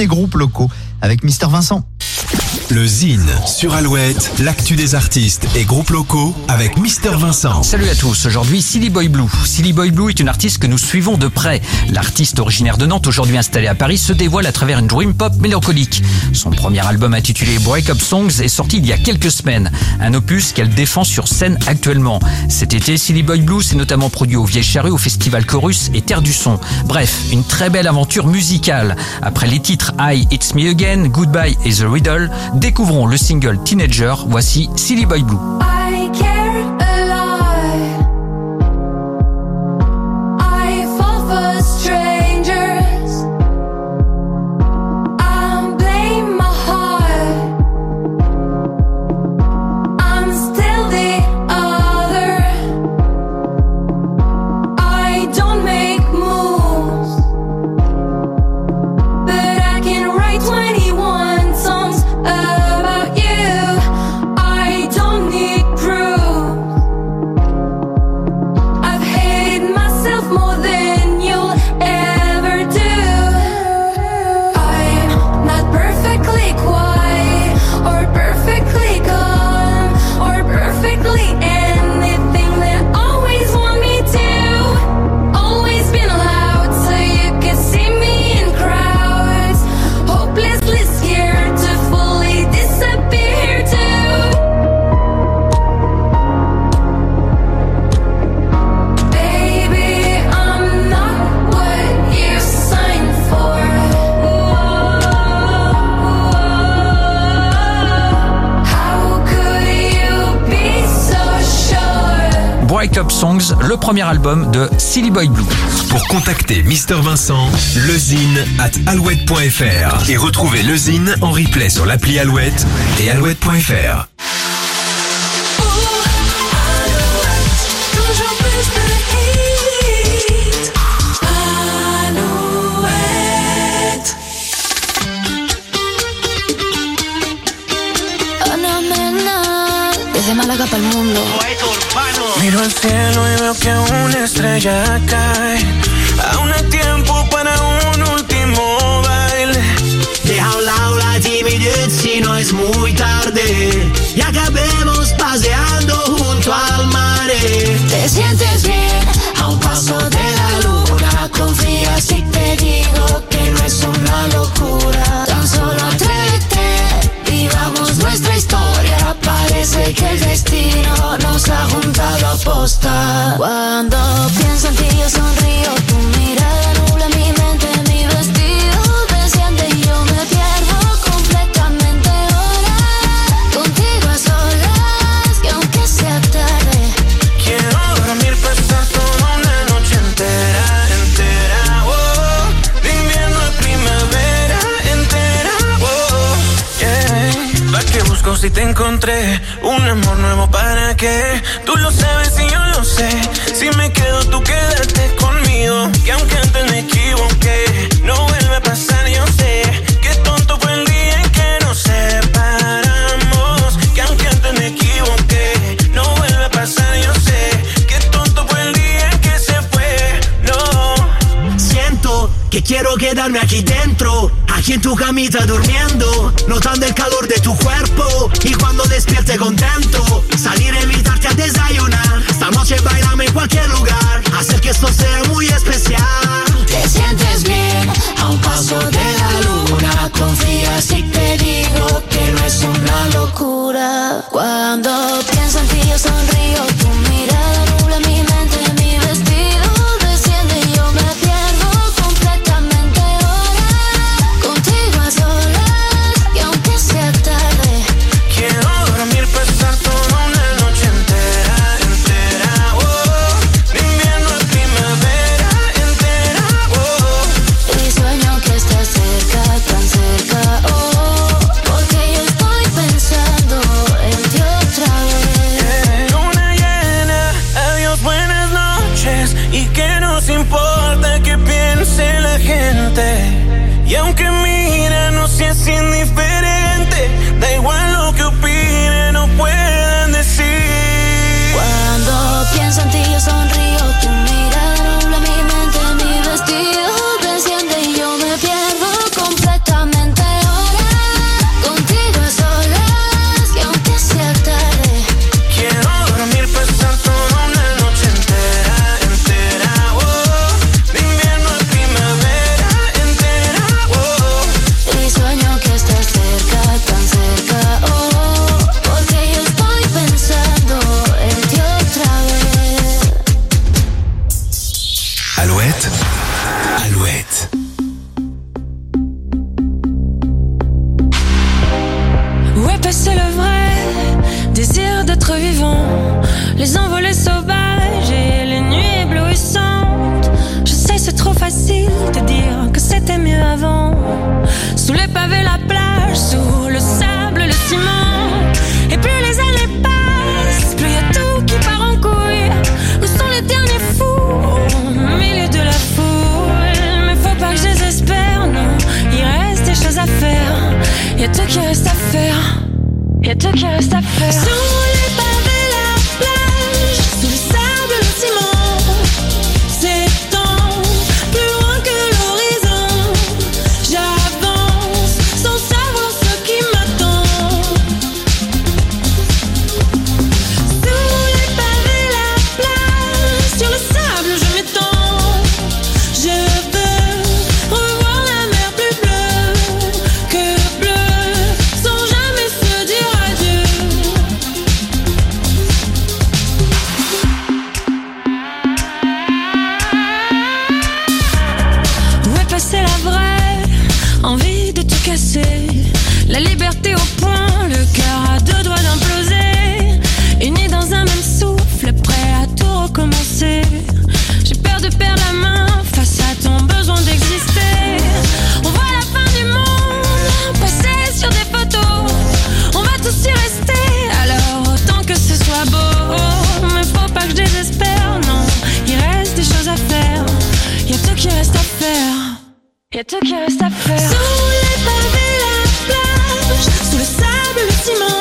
les groupes locaux avec Mister Vincent. Le Zine sur Alouette, l'actu des artistes et groupes locaux avec Mister Vincent. Salut à tous, aujourd'hui Silly Boy Blue. Silly Boy Blue est une artiste que nous suivons de près. L'artiste originaire de Nantes, aujourd'hui installé à Paris, se dévoile à travers une dream pop mélancolique. Son premier album intitulé Break Up Songs est sorti il y a quelques semaines, un opus qu'elle défend sur scène actuellement. Cet été, Silly Boy Blue s'est notamment produit au Vieille Charrue, au Festival Chorus et Terre du Son. Bref, une très belle aventure musicale. Après les titres I, It's Me Again, Goodbye et The Riddle, découvrons le single Teenager, voici Silly Boy Blue. Break Up Songs, le premier album de Silly Boy Blue. Pour contacter Mister Vincent, lezine at alouette.fr et retrouver Lezine en replay sur l'appli Alouette et alouette.fr. Málaga para el mundo. Miro al cielo y veo que una estrella cae. Aún hay tiempo para un último baile. Deja a un lado la timidez si no es muy tarde y acabemos paseando posta. Cuando pienso en ti yo sonrío, tu mirada nubla mi mente, mi vestido desciende y yo me pierdo completamente ahora. Contigo a solas, que aunque sea tarde. Quiero dormir, pasar toda una noche entera, entera, oh. De invierno a primavera, entera, oh. Yeah. ¿Pa' qué busco si te encontré? Un amor nuevo para qué? Tú lo sabes quiero quedarme aquí dentro, aquí en tu camita durmiendo, notando el calor de tu cuerpo y cuando despierte contento, salir a invitarte a desayunar. Esta noche bailame en cualquier lugar, les envolées sauvages et les nuits éblouissantes. Je sais, c'est trop facile de dire que c'était mieux avant. Sous les pavés, la plage, sous le sable, le ciment. Et plus les années passent, plus y a tout qui part en couille. Où sont les derniers fous au milieu de la foule? Mais faut pas que je désespère, non. Il reste des choses à faire. Y a tout qui reste à faire. Y a tout qui reste à faire. La liberté au point, le cœur à deux doigts d'imploser. Unis dans un même souffle, prêt à tout recommencer. J'ai peur de perdre la main face à ton besoin d'exister. On voit la fin du monde passer sur des photos. On va tous y rester, alors autant que ce soit beau. Mais faut pas que je désespère, non. Il reste des choses à faire. Y a tout qui reste à faire. Y a tout qui reste à faire. see